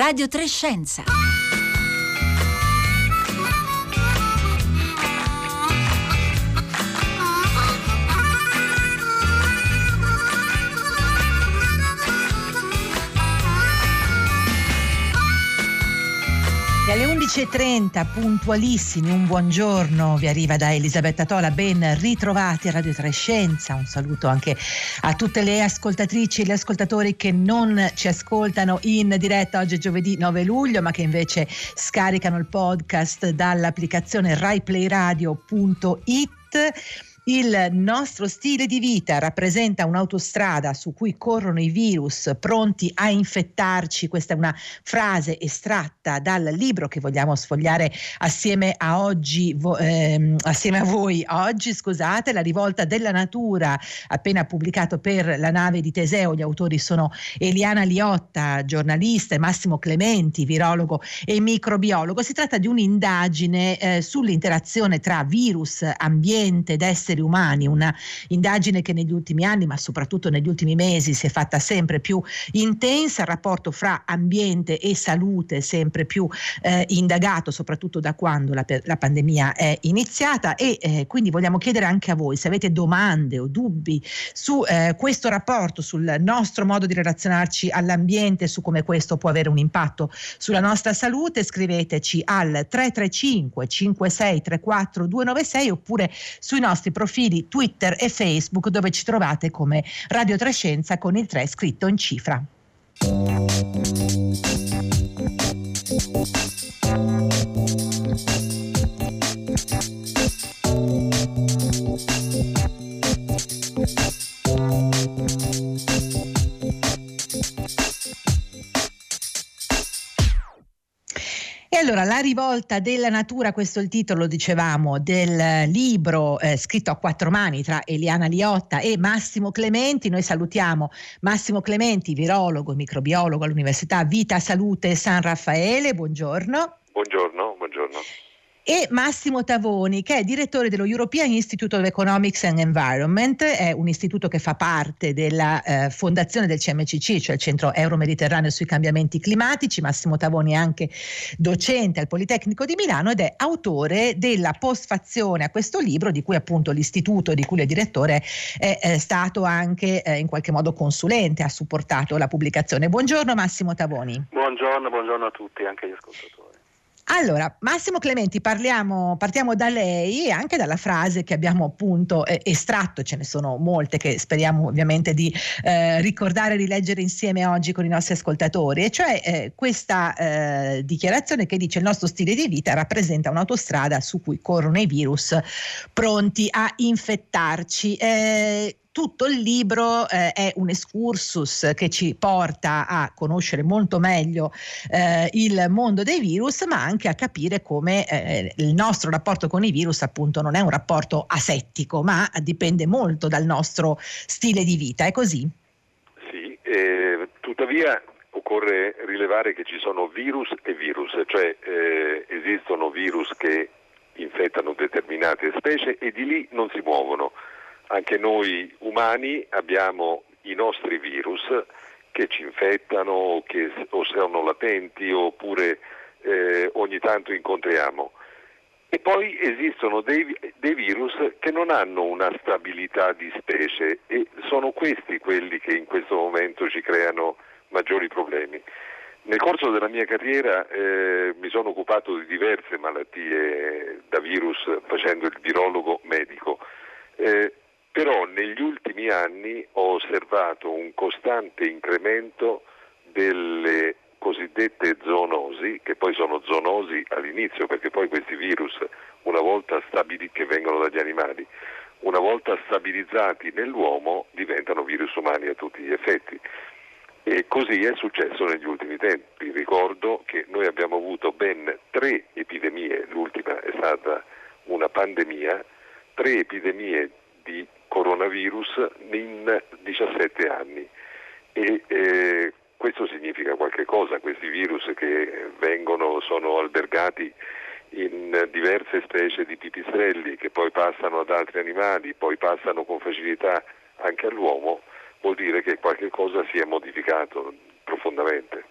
Radio Trescenza. 11.30, puntualissimi, un buongiorno vi arriva da Elisabetta Tola, ben ritrovati a Radio Trescenza, un saluto anche a tutte le ascoltatrici e gli ascoltatori che non ci ascoltano in diretta oggi giovedì 9 luglio, ma che invece scaricano il podcast dall'applicazione raiplayradio.it. Il nostro stile di vita rappresenta un'autostrada su cui corrono i virus pronti a infettarci. Questa è una frase estratta dal libro che vogliamo sfogliare assieme a oggi, ehm, assieme a voi oggi, scusate, La rivolta della natura, appena pubblicato per la nave di Teseo. Gli autori sono Eliana Liotta, giornalista, e Massimo Clementi, virologo e microbiologo. Si tratta di un'indagine eh, sull'interazione tra virus, ambiente ed esseri umani, una indagine che negli ultimi anni, ma soprattutto negli ultimi mesi, si è fatta sempre più intensa, il rapporto fra ambiente e salute sempre più eh, indagato, soprattutto da quando la, la pandemia è iniziata. E eh, quindi vogliamo chiedere anche a voi se avete domande o dubbi su eh, questo rapporto, sul nostro modo di relazionarci all'ambiente, su come questo può avere un impatto sulla nostra salute, scriveteci al 335 56 34 296 oppure sui nostri profili Twitter e Facebook dove ci trovate come Radio Trescenza con il 3 scritto in cifra. Rivolta della natura, questo è il titolo, dicevamo, del libro eh, scritto a quattro mani tra Eliana Liotta e Massimo Clementi. Noi salutiamo Massimo Clementi, virologo, microbiologo all'Università Vita Salute San Raffaele. Buongiorno. Buongiorno, buongiorno e Massimo Tavoni, che è direttore dello European Institute of Economics and Environment, è un istituto che fa parte della eh, fondazione del CMCC, cioè il Centro Euro-Mediterraneo sui cambiamenti climatici. Massimo Tavoni è anche docente al Politecnico di Milano ed è autore della postfazione a questo libro, di cui appunto l'istituto di cui è direttore è, è stato anche eh, in qualche modo consulente, ha supportato la pubblicazione. Buongiorno Massimo Tavoni. Buongiorno, buongiorno a tutti, anche agli ascoltatori. Allora, Massimo Clementi, parliamo, partiamo da lei e anche dalla frase che abbiamo appunto eh, estratto, ce ne sono molte che speriamo ovviamente di eh, ricordare e rileggere insieme oggi con i nostri ascoltatori, e cioè eh, questa eh, dichiarazione che dice il nostro stile di vita rappresenta un'autostrada su cui corrono i virus pronti a infettarci. Eh, tutto il libro eh, è un excursus che ci porta a conoscere molto meglio eh, il mondo dei virus, ma anche a capire come eh, il nostro rapporto con i virus appunto non è un rapporto asettico, ma dipende molto dal nostro stile di vita. È così? Sì, tuttavia occorre rilevare che ci sono virus e virus, cioè eh, esistono virus che infettano determinate specie e di lì non si muovono anche noi umani abbiamo i nostri virus che ci infettano che, o sono latenti oppure eh, ogni tanto incontriamo. E poi esistono dei, dei, virus che non hanno una stabilità di specie e sono questi quelli che in questo momento ci creano maggiori problemi. Nel corso della mia carriera eh, mi sono occupato di diverse malattie da virus facendo il virologo medico. Eh, però negli ultimi anni ho osservato un costante incremento delle cosiddette zoonosi, che poi sono zoonosi all'inizio, perché poi questi virus, una volta stabili, che vengono dagli animali, una volta stabilizzati nell'uomo, diventano virus umani a tutti gli effetti. E così è successo negli ultimi tempi. Ricordo che noi abbiamo avuto ben tre epidemie, l'ultima è stata una pandemia, tre epidemie di coronavirus in 17 anni e eh, questo significa qualche cosa, questi virus che vengono, sono albergati in diverse specie di pipistrelli che poi passano ad altri animali, poi passano con facilità anche all'uomo, vuol dire che qualche cosa si è modificato profondamente.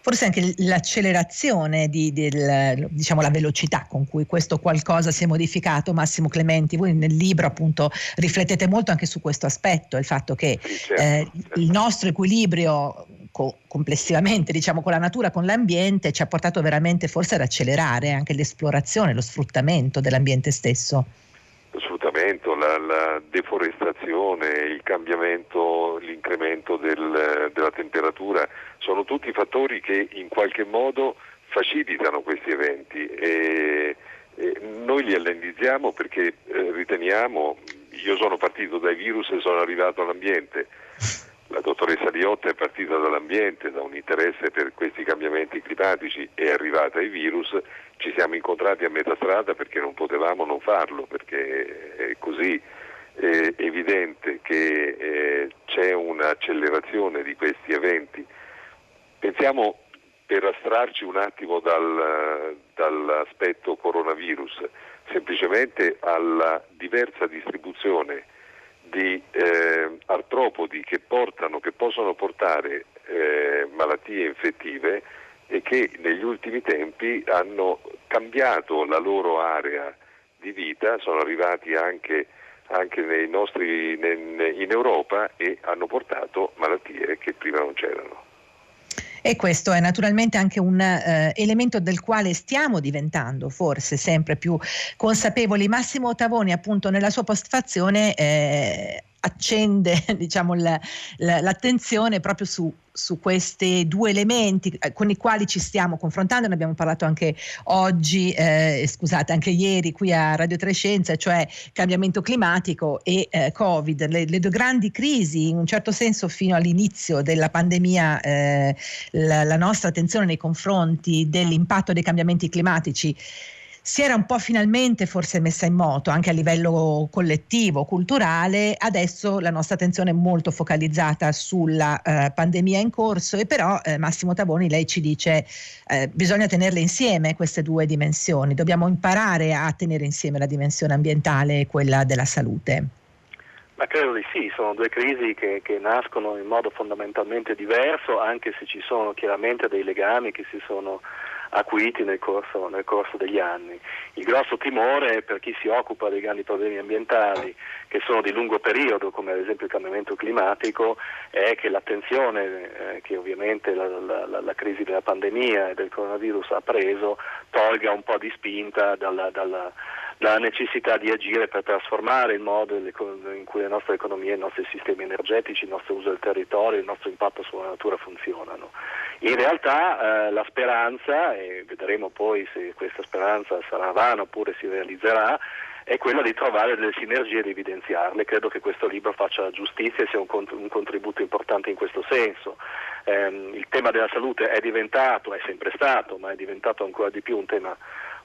Forse anche l'accelerazione di, del, diciamo, la velocità con cui questo qualcosa si è modificato. Massimo Clementi, voi nel libro appunto riflettete molto anche su questo aspetto, il fatto che certo, eh, certo. il nostro equilibrio co- complessivamente, diciamo, con la natura, con l'ambiente, ci ha portato veramente forse ad accelerare anche l'esplorazione, lo sfruttamento dell'ambiente stesso lo sfruttamento, la, la, deforestazione, il cambiamento, l'incremento del, della temperatura, sono tutti fattori che in qualche modo facilitano questi eventi. E, e noi li allendizziamo perché eh, riteniamo, io sono partito dai virus e sono arrivato all'ambiente, la dottoressa Liotta è partita dall'ambiente, da un interesse per questi cambiamenti climatici, è arrivata ai virus, ci siamo incontrati a metà strada perché non potevamo non farlo, perché è così eh, evidente che eh, c'è un'accelerazione di questi eventi. Pensiamo per astrarci un attimo dal, dall'aspetto coronavirus, semplicemente alla diversa distribuzione di eh, artropodi che, portano, che possono portare eh, malattie infettive e che negli ultimi tempi hanno cambiato la loro area di vita, sono arrivati anche, anche nostri, in Europa e hanno portato malattie che prima non c'erano. E questo è naturalmente anche un eh, elemento del quale stiamo diventando forse sempre più consapevoli. Massimo Tavoni appunto nella sua postfazione eh, accende diciamo, la, la, l'attenzione proprio su, su, questi due elementi eh, con i quali ci stiamo confrontando, ne abbiamo parlato anche oggi, eh, scusate, anche ieri qui a Radio Trescenza, cioè cambiamento climatico e eh, Covid, le, le, due grandi crisi, in un certo senso fino all'inizio della pandemia eh, la, la nostra attenzione nei confronti dell'impatto dei cambiamenti climatici si era un po' finalmente forse messa in moto anche a livello collettivo, culturale, adesso la nostra attenzione è molto focalizzata sulla eh, pandemia in corso e però eh, Massimo Tavoni lei ci dice eh, bisogna tenerle insieme queste due dimensioni, dobbiamo imparare a tenere insieme la dimensione ambientale e quella della salute. Ma credo di sì, sono due crisi che, che, nascono in modo fondamentalmente diverso, anche se ci sono chiaramente dei legami che si sono acuiti nel corso, nel corso degli anni. Il grosso timore per chi si occupa dei grandi problemi ambientali che sono di lungo periodo, come ad esempio il cambiamento climatico, è che l'attenzione eh, che ovviamente la, la, la, crisi della pandemia e del coronavirus ha preso tolga un po' di spinta dalla, dalla la necessità di agire per trasformare il modo in cui le nostre economie, i nostri sistemi energetici, il nostro uso del territorio, il nostro impatto sulla natura funzionano. In realtà eh, la speranza, e vedremo poi se questa speranza sarà vana oppure si realizzerà, è quella di trovare delle sinergie e di evidenziarle. Credo che questo libro faccia giustizia e sia un, cont- un contributo importante in questo senso. Eh, il tema della salute è diventato, è sempre stato, ma è diventato ancora di più un tema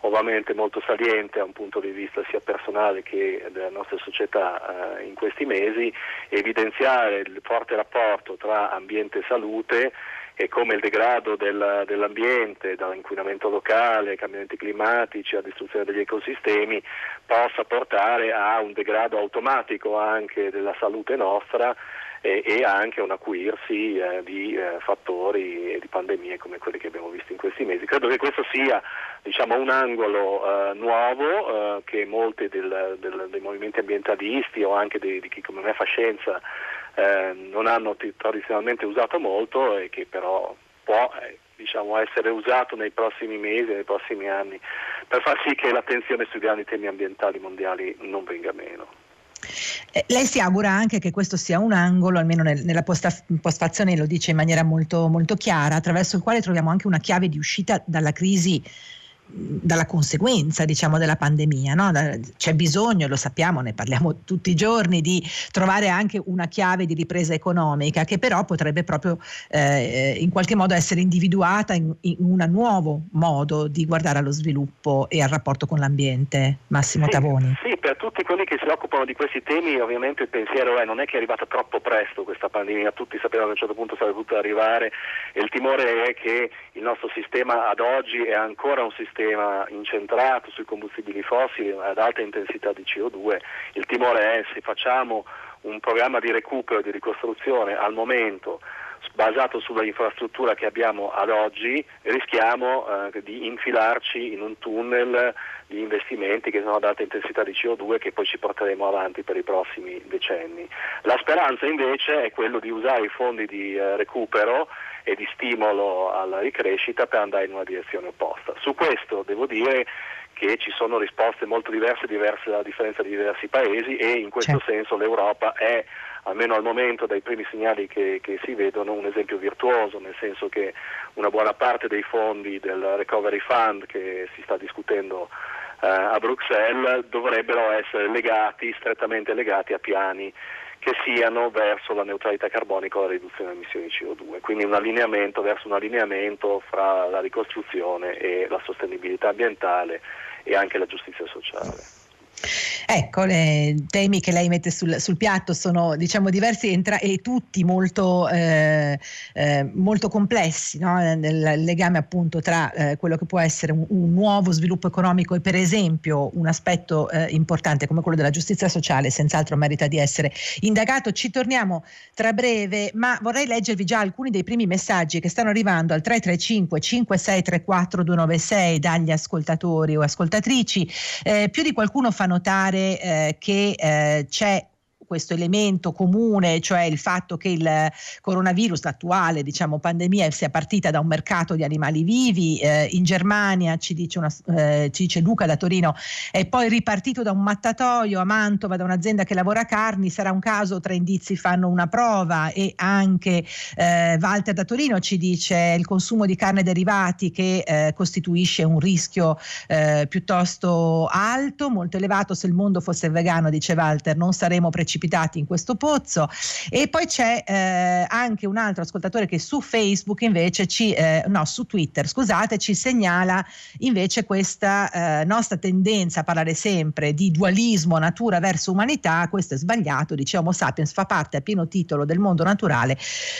ovviamente molto saliente da un punto di vista sia personale che della nostra società eh, in questi mesi, evidenziare il forte rapporto tra ambiente e salute e come il degrado del, dell'ambiente, dall'inquinamento locale, ai cambiamenti climatici, alla distruzione degli ecosistemi, possa portare a un degrado automatico anche della salute nostra e, e anche un acuirsi eh, di eh, fattori e di pandemie come quelli che abbiamo visto in questi mesi. Credo che questo sia diciamo, un angolo eh, nuovo eh, che molti del, del, dei movimenti ambientalisti o anche di, di chi come me fa scienza eh, non hanno tradizionalmente usato molto e che però può eh, diciamo, essere usato nei prossimi mesi, nei prossimi anni per far sì che l'attenzione sui grandi temi ambientali mondiali non venga meno. Eh, lei si augura anche che questo sia un angolo, almeno nel, nella postfazione lo dice in maniera molto, molto chiara, attraverso il quale troviamo anche una chiave di uscita dalla crisi dalla conseguenza diciamo della pandemia no? c'è bisogno lo sappiamo ne parliamo tutti i giorni di trovare anche una chiave di ripresa economica che però potrebbe proprio eh, in qualche modo essere individuata in, in un nuovo modo di guardare allo sviluppo e al rapporto con l'ambiente Massimo sì, Tavoni sì per tutti quelli che si occupano di questi temi ovviamente il pensiero è non è che è arrivata troppo presto questa pandemia tutti sapevano che a un certo punto sarebbe potuta arrivare e il timore è che il nostro sistema ad oggi è ancora un sistema sistema incentrato sui combustibili fossili ad alta intensità di CO2, il timore è se facciamo un programma di recupero e di ricostruzione al momento basato sulla infrastruttura che abbiamo ad oggi, rischiamo eh, di infilarci in un tunnel di investimenti che sono ad alta intensità di CO2 che poi ci porteremo avanti per i prossimi decenni. La speranza invece è quello di usare i fondi di eh, recupero e di stimolo alla ricrescita per andare in una direzione opposta. Su questo devo dire che ci sono risposte molto diverse, diverse a differenza di diversi paesi e in questo certo. senso l'Europa è almeno al momento dai primi segnali che, che, si vedono, un esempio virtuoso, nel senso che una buona parte dei fondi del Recovery Fund che si sta discutendo eh, a Bruxelles dovrebbero essere legati, strettamente legati a piani che siano verso la neutralità carbonica o la riduzione delle emissioni di CO2, quindi un allineamento verso un allineamento fra la ricostruzione e la sostenibilità ambientale e anche la giustizia sociale. Ecco, i temi che lei mette sul, sul piatto sono diciamo diversi entra- e tutti molto, eh, eh, molto complessi no? nel legame appunto tra eh, quello che può essere un, un, nuovo sviluppo economico e per esempio un aspetto eh, importante come quello della giustizia sociale senz'altro merita di essere indagato. Ci torniamo tra breve, ma vorrei leggervi già alcuni dei primi messaggi che stanno arrivando al 335 5634 296 dagli ascoltatori o ascoltatrici. Eh, più di qualcuno fa notare che eh, c'è questo elemento comune, cioè il fatto che il coronavirus, l'attuale diciamo, pandemia, sia partita da un mercato di animali vivi, eh, in Germania ci dice, una, eh, ci dice, Luca da Torino, è poi ripartito da un mattatoio a Mantova, da un'azienda che lavora carni, sarà un caso, tre indizi fanno una prova e anche eh, Walter da Torino ci dice il consumo di carne derivati che eh, costituisce un rischio eh, piuttosto alto, molto elevato, se il mondo fosse vegano, dice Walter, non saremo precipitati precipitati in questo pozzo. E poi c'è eh, anche un altro ascoltatore che su Facebook invece ci, eh, no, su Twitter, scusate, ci segnala invece questa eh, nostra tendenza a parlare sempre di dualismo natura verso umanità. Questo è sbagliato, dice Homo sapiens fa parte a pieno titolo del mondo naturale,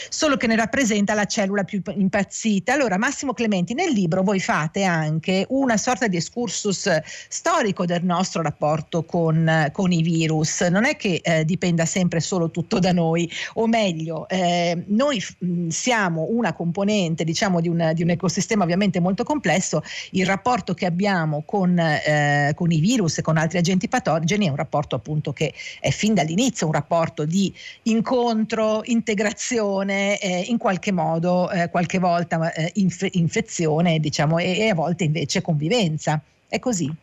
solo che ne rappresenta la cellula più impazzita. Allora, Massimo Clementi, nel libro voi fate anche una sorta di excursus storico del nostro rapporto con, con i virus. Non è che eh, dipenda sempre solo tutto da noi, o meglio, eh, noi mh, siamo una componente diciamo di un, di un, ecosistema ovviamente molto complesso, il rapporto che abbiamo con, eh, con i virus e con altri agenti patogeni è un rapporto appunto che è fin dall'inizio un rapporto di incontro, integrazione, eh, in qualche modo, eh, qualche volta eh, inf- infezione diciamo, e, e a volte invece convivenza. È così?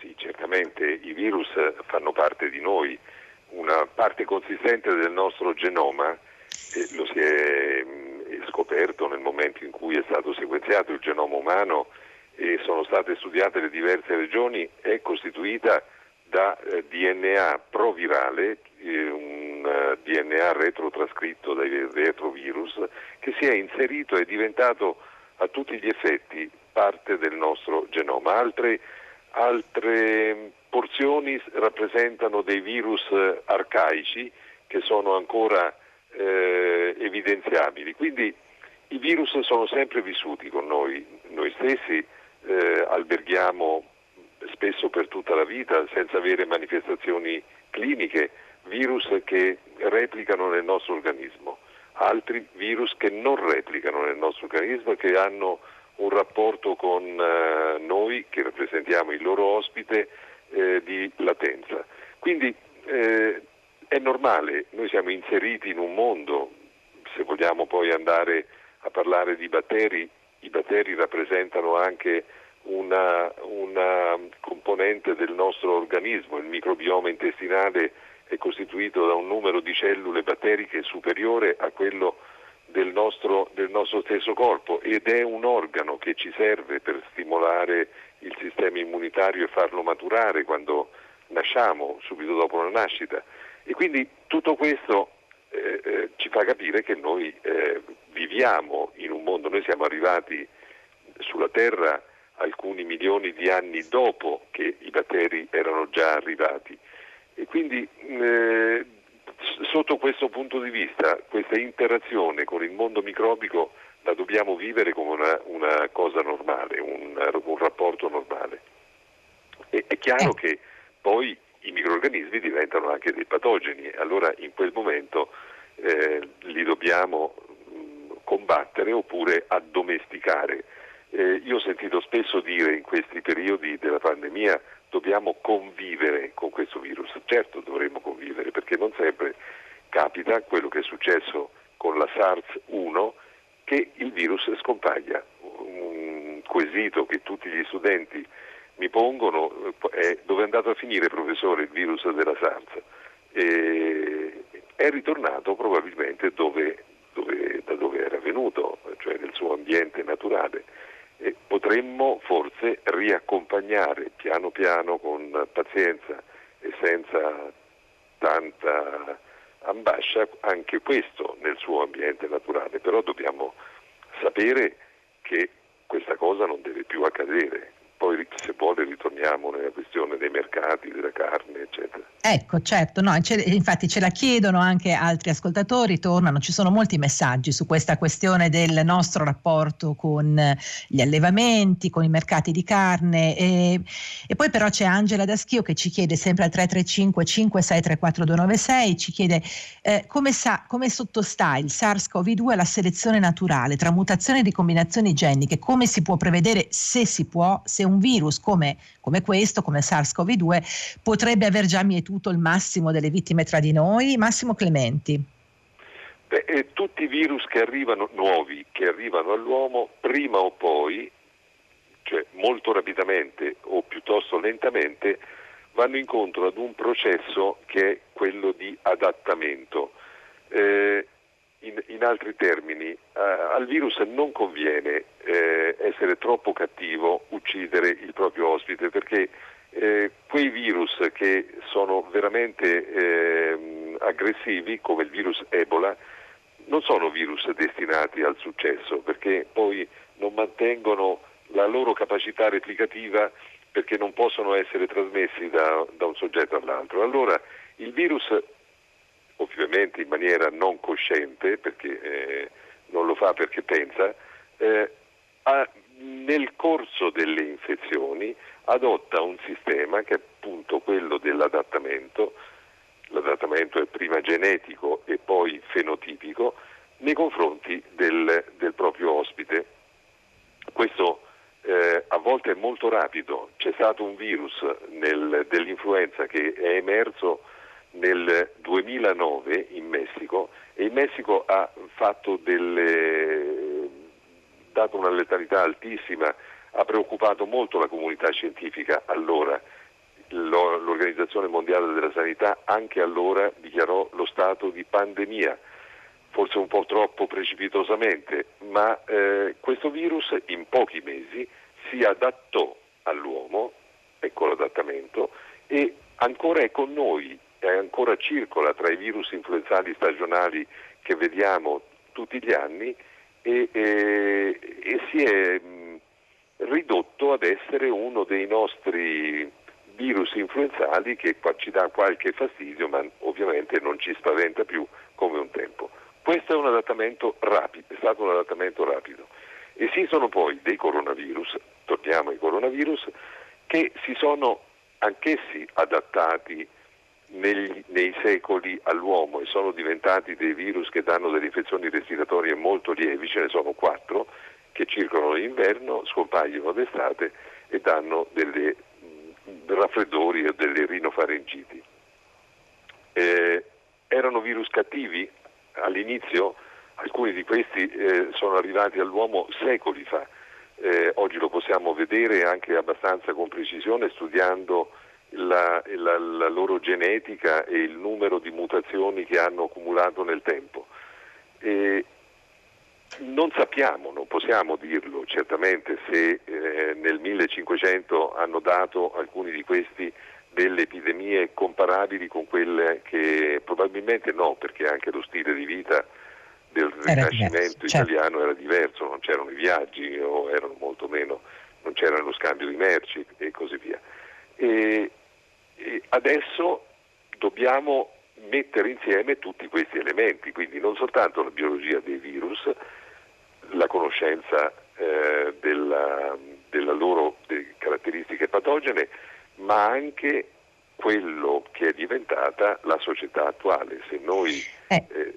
Sì, certamente i virus fanno parte di noi una parte consistente del nostro genoma, eh, lo si è mh, scoperto nel momento in cui è stato sequenziato il genoma umano e sono state studiate le diverse regioni, è costituita da eh, DNA provirale, eh, un uh, DNA retrotrascritto dai retrovirus, che si è inserito e diventato a tutti gli effetti parte del nostro genoma. Altre, altre porzioni rappresentano dei virus eh, arcaici che sono ancora eh, evidenziabili. Quindi i virus sono sempre vissuti con noi, noi stessi eh, alberghiamo spesso per tutta la vita senza avere manifestazioni cliniche, virus che replicano nel nostro organismo, altri virus che non replicano nel nostro organismo e che hanno un rapporto con eh, noi che rappresentiamo il loro ospite eh, di latenza. Quindi eh, è normale, noi siamo inseriti in un mondo, se vogliamo poi andare a parlare di batteri, i batteri rappresentano anche una, una componente del nostro organismo, il microbioma intestinale è costituito da un numero di cellule batteriche superiore a quello del nostro, del nostro, stesso corpo ed è un organo che ci serve per stimolare il sistema immunitario e farlo maturare quando nasciamo, subito dopo la nascita. E quindi tutto questo eh, eh, ci fa capire che noi eh, viviamo in un mondo, noi siamo arrivati sulla Terra alcuni milioni di anni dopo che i batteri erano già arrivati. E quindi eh, sotto questo punto di vista questa interazione con il mondo microbico la dobbiamo vivere come una, una cosa normale, un, un, rapporto normale. E, è chiaro eh. che poi i microorganismi diventano anche dei patogeni, allora in quel momento eh, li dobbiamo combattere oppure addomesticare. Eh, io ho sentito spesso dire in questi periodi della pandemia dobbiamo convivere con questo virus. Certo dovremmo convivere perché non sempre capita quello che è successo con la SARS-1 che il virus scompaia. Un quesito che tutti gli studenti mi pongono eh, è dove è andato a finire professore il virus della SARS? E è ritornato probabilmente dove, dove, da dove era venuto, cioè nel suo ambiente naturale. E potremmo forse riaccompagnare piano piano con pazienza e senza tanta ambascia anche questo nel suo ambiente naturale, però dobbiamo sapere che questa cosa non deve più accadere poi se vuole ritorniamo nella questione dei mercati, della carne, eccetera. Ecco, certo, no, infatti ce la chiedono anche altri ascoltatori, tornano, ci sono molti messaggi su questa questione del nostro rapporto con gli allevamenti, con i mercati di carne e, e poi però c'è Angela Daschio che ci chiede sempre al 335 5634 296, ci chiede eh, come, sa, come sottostà il SARS-CoV-2 alla selezione naturale tra mutazioni e ricombinazioni geniche, come si può prevedere se si può, se un virus come, come questo, come SARS-CoV-2, potrebbe aver già mietuto il massimo delle vittime tra di noi? Massimo Clementi. Beh, eh, tutti i virus che arrivano, nuovi, che arrivano all'uomo, prima o poi, cioè molto rapidamente o piuttosto lentamente, vanno incontro ad un processo che è quello di adattamento. Eh, in, in, altri termini, eh, al virus non conviene eh, essere troppo cattivo, uccidere il proprio ospite, perché eh, quei virus che sono veramente ehm, aggressivi, come il virus Ebola, non sono virus destinati al successo, perché poi non mantengono la loro capacità replicativa perché non possono essere trasmessi da, da un soggetto all'altro. Allora il virus ovviamente in maniera non cosciente, perché eh, non lo fa perché pensa, eh, ha, nel corso delle infezioni adotta un sistema che è appunto quello dell'adattamento, l'adattamento è prima genetico e poi fenotipico, nei confronti del, del proprio ospite. Questo eh, a volte è molto rapido, c'è stato un virus nel, dell'influenza che è emerso nel 2009 in Messico e il Messico ha delle, dato una letalità altissima, ha preoccupato molto la comunità scientifica allora. L'Organizzazione Mondiale della Sanità anche allora dichiarò lo stato di pandemia, forse un po' troppo precipitosamente, ma eh, questo virus in pochi mesi si adattò all'uomo, ecco l'adattamento, e ancora è con noi ancora circola tra i virus influenzali stagionali che vediamo tutti gli anni e, e, e si è ridotto ad essere uno dei nostri virus influenzali che ci dà qualche fastidio ma ovviamente non ci spaventa più come un tempo. Questo è un adattamento rapido, è stato un adattamento rapido. Esistono poi dei coronavirus, torniamo ai coronavirus, che si sono anch'essi adattati negli, nei secoli all'uomo e sono diventati dei virus che danno delle infezioni respiratorie molto lievi, ce ne sono quattro che circolano d'inverno, scompaiono d'estate e danno delle mh, raffreddori o delle rinofarengiti. Eh, erano virus cattivi all'inizio? Alcuni di questi eh, sono arrivati all'uomo secoli fa. Eh, oggi lo possiamo vedere anche abbastanza con precisione studiando la, la, la, loro genetica e il numero di mutazioni che hanno accumulato nel tempo. E non sappiamo, non possiamo dirlo certamente se eh, nel 1500 hanno dato alcuni di questi delle epidemie comparabili con quelle che probabilmente no, perché anche lo stile di vita del Rinascimento certo. italiano certo. era diverso, non c'erano i viaggi o erano molto meno, non c'era lo scambio di merci e così via. E, adesso dobbiamo mettere insieme tutti questi elementi, quindi non soltanto la biologia dei virus, la conoscenza eh, della, della loro delle caratteristiche patogene, ma anche quello che è diventata la società attuale. Se noi, eh.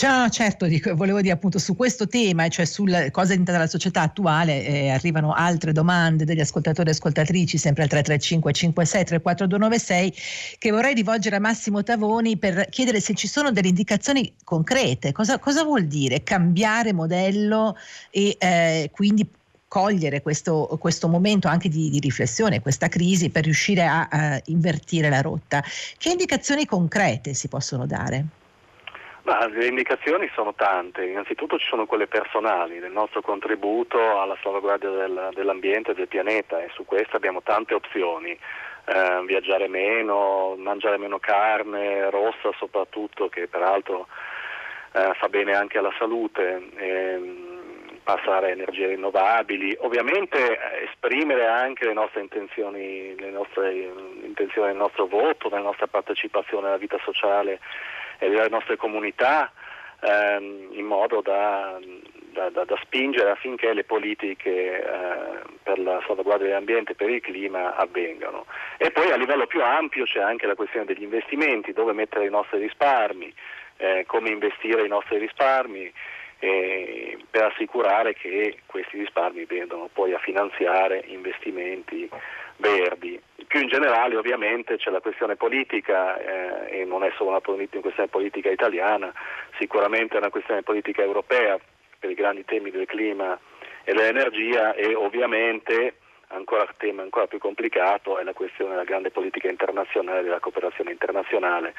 Cioè, certo, dico, volevo dire appunto su questo tema, cioè sul cosa è diventata la società attuale, eh, arrivano altre domande degli ascoltatori e ascoltatrici, sempre al 335 56 34296, che vorrei rivolgere a Massimo Tavoni per chiedere se ci sono delle indicazioni concrete. Cosa, cosa vuol dire cambiare modello e eh, quindi cogliere questo, questo, momento anche di, di, riflessione, questa crisi, per riuscire a, a invertire la rotta. Che indicazioni concrete si possono dare? Ma le indicazioni sono tante, innanzitutto ci sono quelle personali, del nostro contributo alla salvaguardia del, dell'ambiente e del pianeta e su questo abbiamo tante opzioni. Eh, viaggiare meno, mangiare meno carne rossa soprattutto, che peraltro eh, fa bene anche alla salute. Eh, passare a energie rinnovabili, ovviamente eh, esprimere anche le nostre intenzioni, le nostre intenzioni nel nostro voto, nella nostra partecipazione alla vita sociale e delle nostre comunità ehm, in modo da, da, da, da, spingere affinché le politiche eh, per la salvaguardia dell'ambiente e per il clima avvengano. E poi a livello più ampio c'è anche la questione degli investimenti, dove mettere i nostri risparmi, eh, come investire i nostri risparmi eh, per assicurare che questi risparmi vengono poi a finanziare investimenti verdi. Più in generale ovviamente c'è la questione politica eh, e non è solo una, questione politica italiana, sicuramente è una questione politica europea per i grandi temi del clima e dell'energia e ovviamente ancora tema ancora più complicato è la questione della grande politica internazionale, della cooperazione internazionale,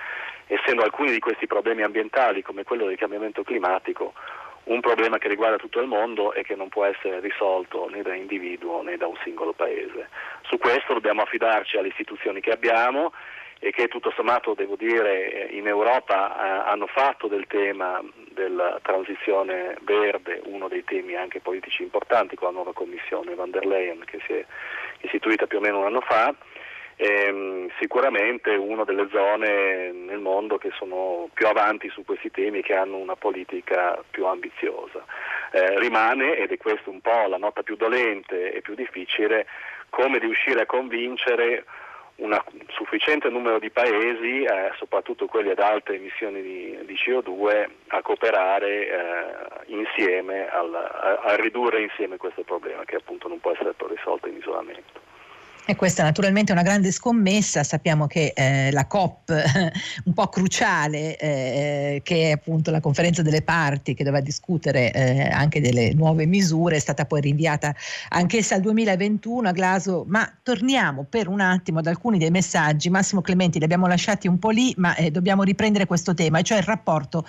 essendo alcuni di questi problemi ambientali come quello del cambiamento climatico un problema che riguarda tutto il mondo e che non può essere risolto né da individuo né da un singolo paese. Su questo dobbiamo affidarci alle istituzioni che abbiamo e che tutto sommato, devo dire, in Europa eh, hanno fatto del tema della transizione verde uno dei temi anche politici importanti con la nuova commissione van der Leyen che si è istituita più o meno un anno fa ehm, sicuramente una delle zone nel mondo che sono più avanti su questi temi e che hanno una politica più ambiziosa. Eh, rimane, ed è questa un po' la nota più dolente e più difficile, come riuscire a convincere un sufficiente numero di paesi, eh, soprattutto quelli ad alte emissioni di, di CO2, a cooperare eh, insieme al, a, a, ridurre insieme questo problema che appunto non può essere risolto in isolamento. E questa naturalmente è una grande scommessa, sappiamo che eh, la COP, un po' cruciale, eh, che è appunto la conferenza delle parti che doveva discutere eh, anche delle nuove misure, è stata poi rinviata anch'essa al 2021 a Glasgow, ma torniamo per un attimo ad alcuni dei messaggi, Massimo Clementi li abbiamo lasciati un po' lì, ma eh, dobbiamo riprendere questo tema, cioè il rapporto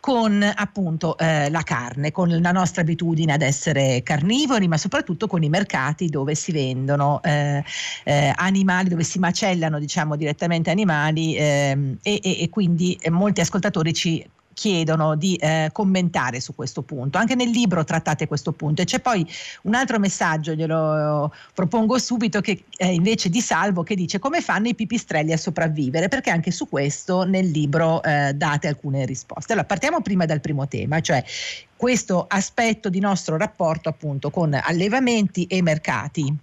con appunto eh, la carne, con la nostra abitudine ad essere carnivori, ma soprattutto con i mercati dove si vendono. Eh, eh, animali, dove si macellano diciamo direttamente animali ehm, e, e, e, quindi eh, molti ascoltatori ci chiedono di eh, commentare su questo punto. Anche nel libro trattate questo punto. E c'è poi un altro messaggio, glielo propongo subito, che è invece di Salvo, che dice come fanno i pipistrelli a sopravvivere, perché anche su questo nel libro eh, date alcune risposte. Allora, partiamo prima dal primo tema, cioè questo aspetto di nostro rapporto appunto con allevamenti e mercati.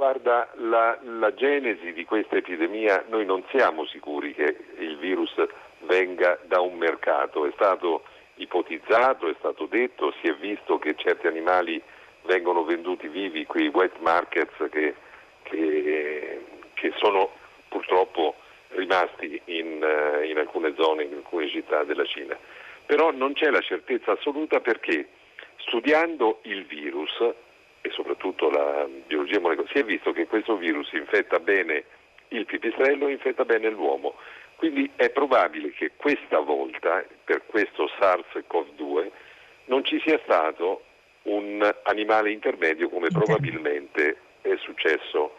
Guarda, la, la, genesi di questa epidemia, noi non siamo sicuri che il virus venga da un mercato, è stato ipotizzato, è stato detto, si è visto che certi animali vengono venduti vivi, quei wet markets che, che, che sono purtroppo rimasti in, eh, in alcune zone, in alcune città della Cina. Però non c'è la certezza assoluta perché studiando il virus e soprattutto la biologia molecolare, si è visto che questo virus infetta bene il pipistrello e infetta bene l'uomo. Quindi è probabile che questa volta, per questo SARS-CoV-2, non ci sia stato un animale intermedio come probabilmente è successo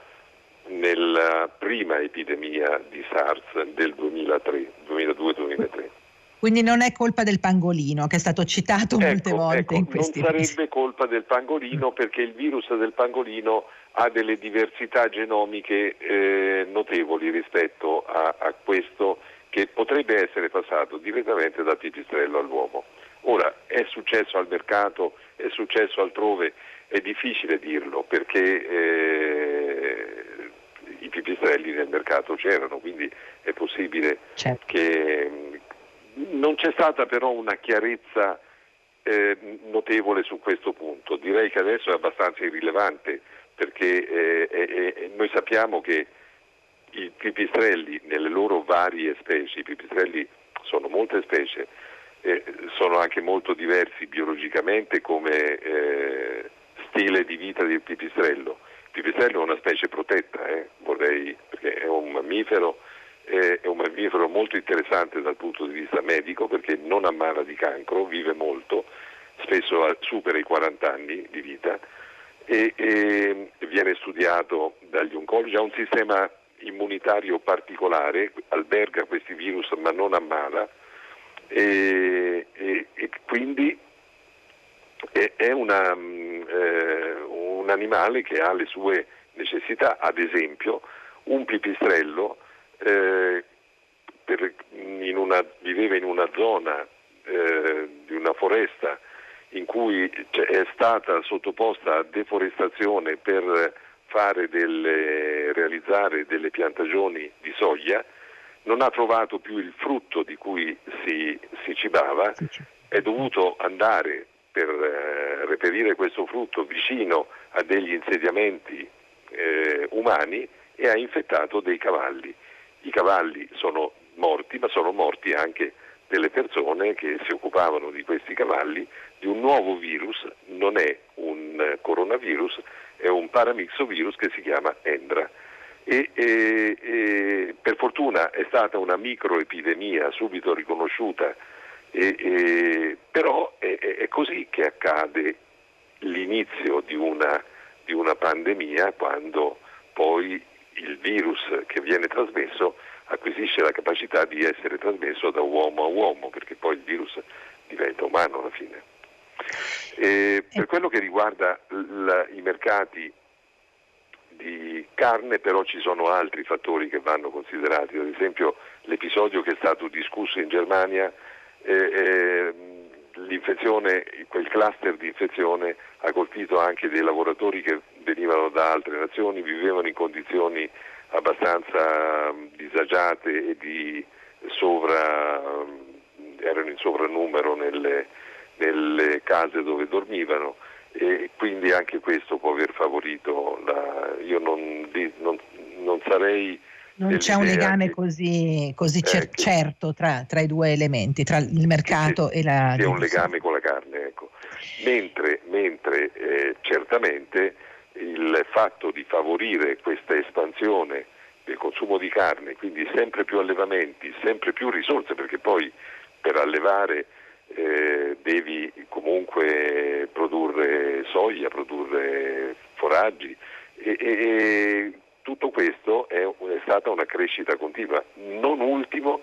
nella prima epidemia di SARS del 2002-2003. Quindi non è colpa del pangolino che è stato citato ecco, molte volte ecco, in questi Non sarebbe colpa del pangolino perché il virus del pangolino ha delle diversità genomiche eh, notevoli rispetto a, a questo che potrebbe essere passato direttamente dal pipistrello all'uomo. Ora, è successo al mercato, è successo altrove, è difficile dirlo perché eh, i pipistrelli nel mercato c'erano, quindi è possibile certo. che c'è stata però una chiarezza eh, notevole su questo punto. Direi che adesso è abbastanza irrilevante perché eh, eh, noi sappiamo che i pipistrelli nelle loro varie specie, i pipistrelli sono molte specie, eh, sono anche molto diversi biologicamente come eh, stile di vita del pipistrello. Il pipistrello è una specie protetta, eh, vorrei, perché è un mammifero è un mammifero molto interessante dal punto di vista medico perché non ammala di cancro, vive molto, spesso supera i 40 anni di vita e, e viene studiato dagli oncologi, ha un sistema immunitario particolare, alberga questi virus ma non ammala e, e, e quindi è, è una, eh, un animale che ha le sue necessità, ad esempio un pipistrello eh, per, in una, viveva in una zona eh, di una foresta in cui è stata sottoposta a deforestazione per delle, realizzare delle piantagioni di soia, non ha trovato più il frutto di cui si, si cibava, è dovuto andare per eh, reperire questo frutto vicino a degli insediamenti eh, umani e ha infettato dei cavalli. I cavalli sono morti, ma sono morti anche delle persone che si occupavano di questi cavalli di un nuovo virus, non è un coronavirus, è un paramixovirus che si chiama Endra. E, e, e, per fortuna è stata una microepidemia subito riconosciuta, però è, è, così che accade l'inizio di una, di una pandemia quando poi il virus che viene trasmesso acquisisce la capacità di essere trasmesso da uomo a uomo, perché poi il virus diventa umano alla fine. E per quello che riguarda l- i mercati di carne però ci sono altri fattori che vanno considerati, ad esempio l'episodio che è stato discusso in Germania, eh, eh, l'infezione, quel cluster di infezione ha colpito anche dei lavoratori che venivano da altre nazioni, vivevano in condizioni abbastanza mm, disagiate e di sovra, mm, erano in sovrannumero nelle, nelle case dove dormivano e quindi anche questo può aver favorito la, io non, non, non sarei non c'è un legame che, così, così cer- ecco, certo tra, tra, i due elementi, tra il mercato e la... C'è un legame con la carne, ecco. mentre, mentre eh, certamente il fatto di favorire questa espansione del consumo di carne, quindi sempre più allevamenti, sempre più risorse, perché poi per allevare eh, devi comunque produrre soia, produrre foraggi e, e tutto questo è, è stata una crescita continua. Non ultimo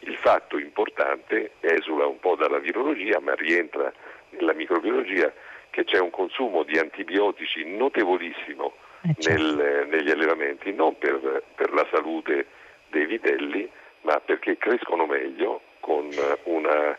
il fatto importante, esula un po' dalla virologia, ma rientra nella microbiologia, che c'è un consumo di antibiotici notevolissimo eh certo. nel, negli allevamenti, non per, per, la salute dei vitelli, ma perché crescono meglio con una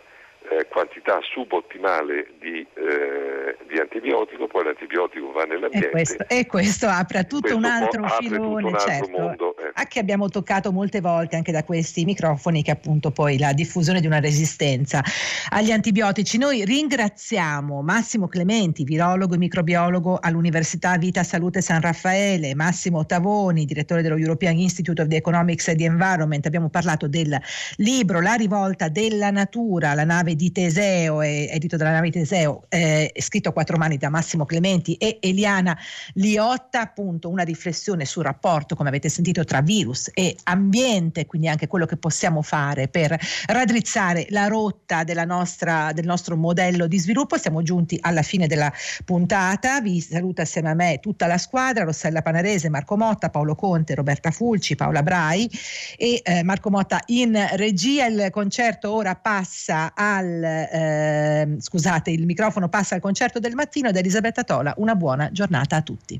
eh, quantità subottimale di, eh, di, antibiotico, poi l'antibiotico va nell'ambiente. E questo, e questo apre tutto questo un altro filone, certo, mondo. Che abbiamo toccato molte volte anche da questi microfoni, che appunto poi la diffusione di una resistenza agli antibiotici. Noi ringraziamo Massimo Clementi, virologo e microbiologo all'Università Vita Salute San Raffaele, Massimo Tavoni, direttore dello European Institute of the Economics and the Environment. Abbiamo parlato del libro La rivolta della natura, la nave di Teseo, edito dalla nave di Teseo, eh, scritto a quattro mani da Massimo Clementi e Eliana Liotta, appunto una riflessione sul rapporto, come avete sentito, tra virus e ambiente, quindi anche quello che possiamo fare per raddrizzare la rotta nostra, del nostro modello di sviluppo. Siamo giunti alla fine della puntata, vi saluto assieme a me tutta la squadra, Rossella Panarese, Marco Motta, Paolo Conte, Roberta Fulci, Paola Brai e eh, Marco Motta in regia. Il concerto ora passa al, eh, scusate, il microfono passa al concerto del mattino ed Elisabetta Tola. Una buona giornata a tutti.